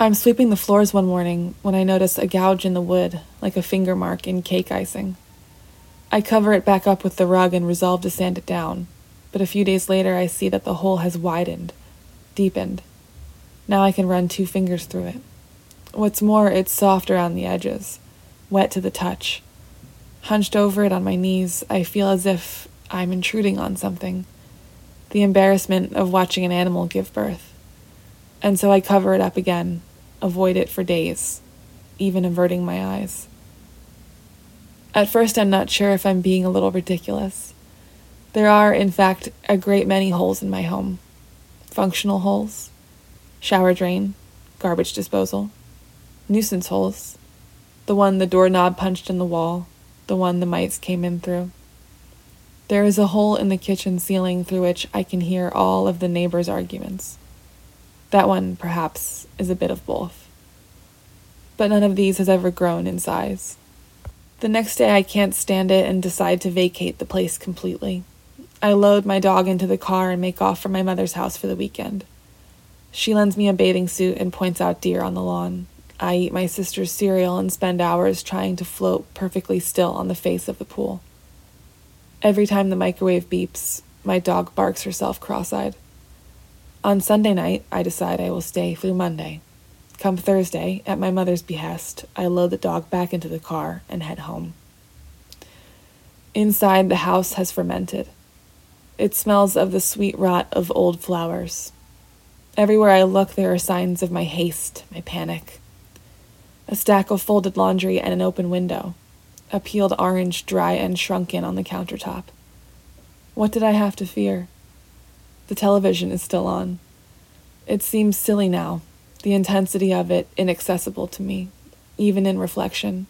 I'm sweeping the floors one morning when I notice a gouge in the wood, like a finger mark in cake icing. I cover it back up with the rug and resolve to sand it down, but a few days later I see that the hole has widened, deepened. Now I can run two fingers through it. What's more, it's soft around the edges, wet to the touch. Hunched over it on my knees, I feel as if I'm intruding on something. The embarrassment of watching an animal give birth. And so I cover it up again, avoid it for days, even averting my eyes. At first, I'm not sure if I'm being a little ridiculous. There are, in fact, a great many holes in my home functional holes, shower drain, garbage disposal, nuisance holes, the one the doorknob punched in the wall, the one the mites came in through. There is a hole in the kitchen ceiling through which I can hear all of the neighbors' arguments. That one, perhaps, is a bit of both. But none of these has ever grown in size. The next day, I can't stand it and decide to vacate the place completely. I load my dog into the car and make off for my mother's house for the weekend. She lends me a bathing suit and points out deer on the lawn. I eat my sister's cereal and spend hours trying to float perfectly still on the face of the pool. Every time the microwave beeps, my dog barks herself cross eyed. On Sunday night, I decide I will stay through Monday. Come Thursday, at my mother's behest, I load the dog back into the car and head home. Inside, the house has fermented. It smells of the sweet rot of old flowers. Everywhere I look, there are signs of my haste, my panic. A stack of folded laundry and an open window. A peeled orange, dry and shrunken on the countertop. What did I have to fear? The television is still on. It seems silly now, the intensity of it inaccessible to me, even in reflection,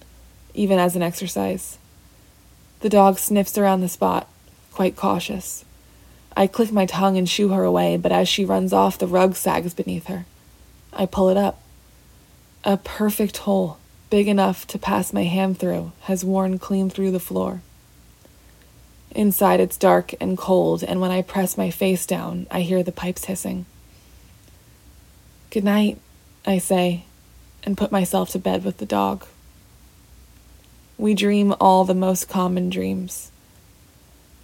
even as an exercise. The dog sniffs around the spot, quite cautious. I click my tongue and shoo her away, but as she runs off, the rug sags beneath her. I pull it up. A perfect hole, big enough to pass my hand through, has worn clean through the floor. Inside, it's dark and cold, and when I press my face down, I hear the pipes hissing. Good night, I say, and put myself to bed with the dog. We dream all the most common dreams.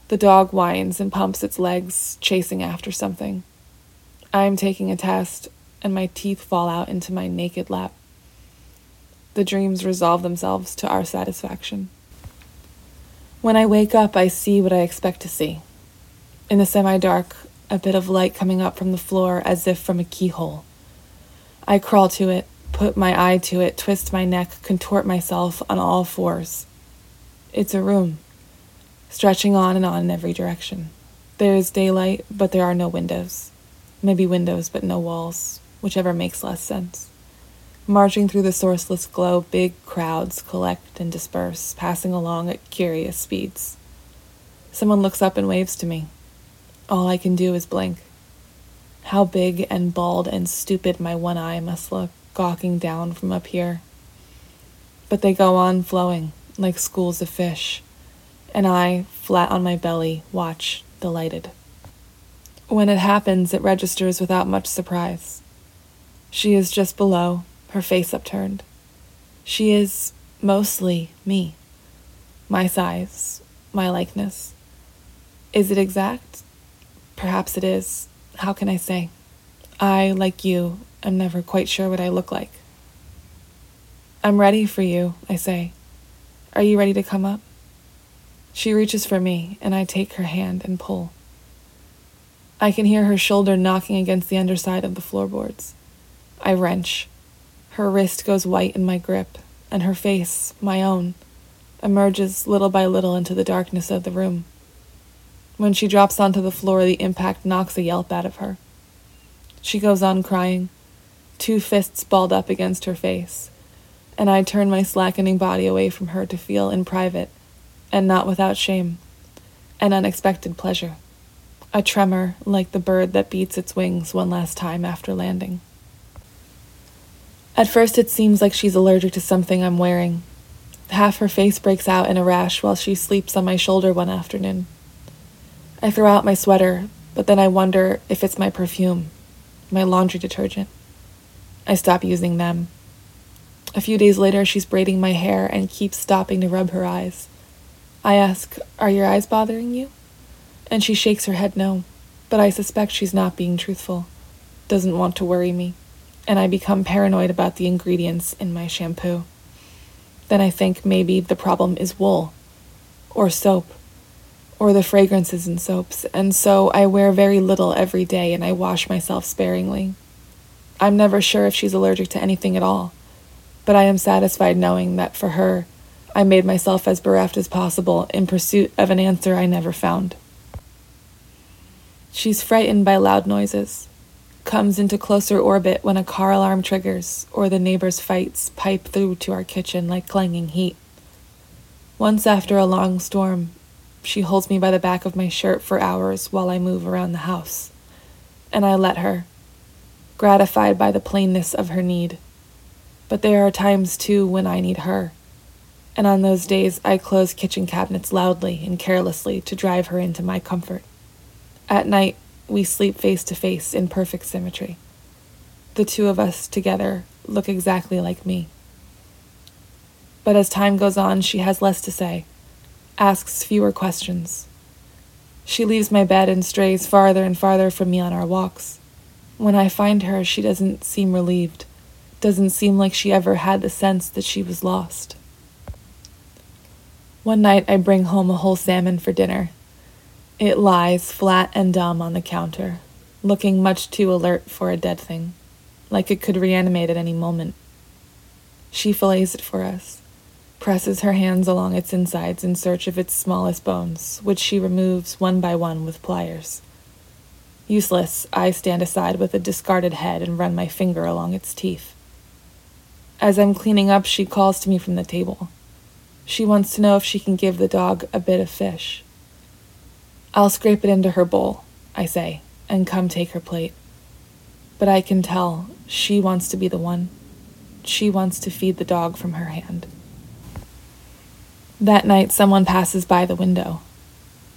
The dog whines and pumps its legs, chasing after something. I am taking a test, and my teeth fall out into my naked lap. The dreams resolve themselves to our satisfaction. When I wake up, I see what I expect to see. In the semi dark, a bit of light coming up from the floor as if from a keyhole. I crawl to it, put my eye to it, twist my neck, contort myself on all fours. It's a room, stretching on and on in every direction. There is daylight, but there are no windows. Maybe windows, but no walls, whichever makes less sense. Marching through the sourceless glow, big crowds collect and disperse, passing along at curious speeds. Someone looks up and waves to me. All I can do is blink. How big and bald and stupid my one eye must look, gawking down from up here. But they go on flowing, like schools of fish, and I, flat on my belly, watch, delighted. When it happens, it registers without much surprise. She is just below, her face upturned. She is mostly me, my size, my likeness. Is it exact? Perhaps it is. How can I say? I, like you, am never quite sure what I look like. I'm ready for you, I say. Are you ready to come up? She reaches for me, and I take her hand and pull. I can hear her shoulder knocking against the underside of the floorboards. I wrench. Her wrist goes white in my grip, and her face, my own, emerges little by little into the darkness of the room. When she drops onto the floor, the impact knocks a yelp out of her. She goes on crying, two fists balled up against her face, and I turn my slackening body away from her to feel in private, and not without shame, an unexpected pleasure, a tremor like the bird that beats its wings one last time after landing. At first, it seems like she's allergic to something I'm wearing. Half her face breaks out in a rash while she sleeps on my shoulder one afternoon. I throw out my sweater, but then I wonder if it's my perfume, my laundry detergent. I stop using them. A few days later, she's braiding my hair and keeps stopping to rub her eyes. I ask, Are your eyes bothering you? And she shakes her head no, but I suspect she's not being truthful, doesn't want to worry me, and I become paranoid about the ingredients in my shampoo. Then I think maybe the problem is wool, or soap, or the fragrances in soaps, and so I wear very little every day and I wash myself sparingly. I'm never sure if she's allergic to anything at all but I am satisfied knowing that for her, I made myself as bereft as possible in pursuit of an answer I never found. She's frightened by loud noises, comes into closer orbit when a car alarm triggers or the neighbors' fights pipe through to our kitchen like clanging heat. Once after a long storm, she holds me by the back of my shirt for hours while I move around the house, and I let her, gratified by the plainness of her need. But there are times too when I need her. And on those days, I close kitchen cabinets loudly and carelessly to drive her into my comfort. At night, we sleep face to face in perfect symmetry. The two of us together look exactly like me. But as time goes on, she has less to say, asks fewer questions. She leaves my bed and strays farther and farther from me on our walks. When I find her, she doesn't seem relieved. Doesn't seem like she ever had the sense that she was lost. One night I bring home a whole salmon for dinner. It lies flat and dumb on the counter, looking much too alert for a dead thing, like it could reanimate at any moment. She fillets it for us, presses her hands along its insides in search of its smallest bones, which she removes one by one with pliers. Useless, I stand aside with a discarded head and run my finger along its teeth. As I'm cleaning up, she calls to me from the table. She wants to know if she can give the dog a bit of fish. I'll scrape it into her bowl, I say, and come take her plate. But I can tell she wants to be the one. She wants to feed the dog from her hand. That night, someone passes by the window.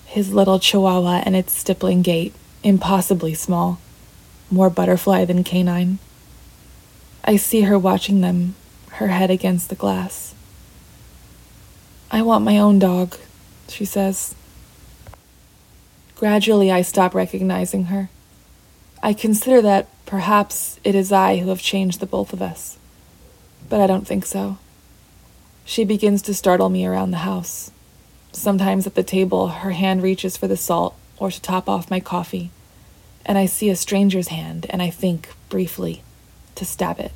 His little chihuahua and its stippling gait, impossibly small, more butterfly than canine. I see her watching them, her head against the glass. I want my own dog, she says. Gradually, I stop recognizing her. I consider that perhaps it is I who have changed the both of us, but I don't think so. She begins to startle me around the house. Sometimes at the table, her hand reaches for the salt or to top off my coffee, and I see a stranger's hand and I think, briefly, to stab it.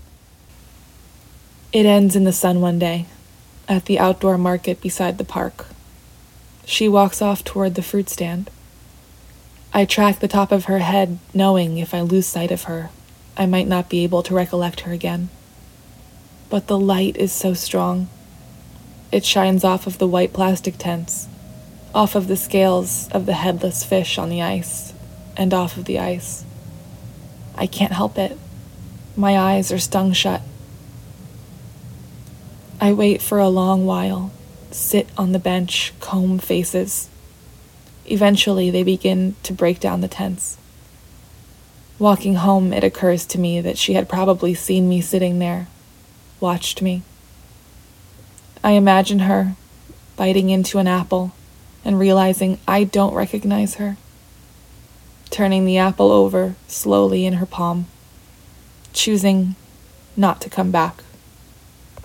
It ends in the sun one day, at the outdoor market beside the park. She walks off toward the fruit stand. I track the top of her head, knowing if I lose sight of her, I might not be able to recollect her again. But the light is so strong. It shines off of the white plastic tents, off of the scales of the headless fish on the ice, and off of the ice. I can't help it. My eyes are stung shut. I wait for a long while, sit on the bench, comb faces. Eventually, they begin to break down the tents. Walking home, it occurs to me that she had probably seen me sitting there, watched me. I imagine her biting into an apple and realizing I don't recognize her, turning the apple over slowly in her palm, choosing not to come back.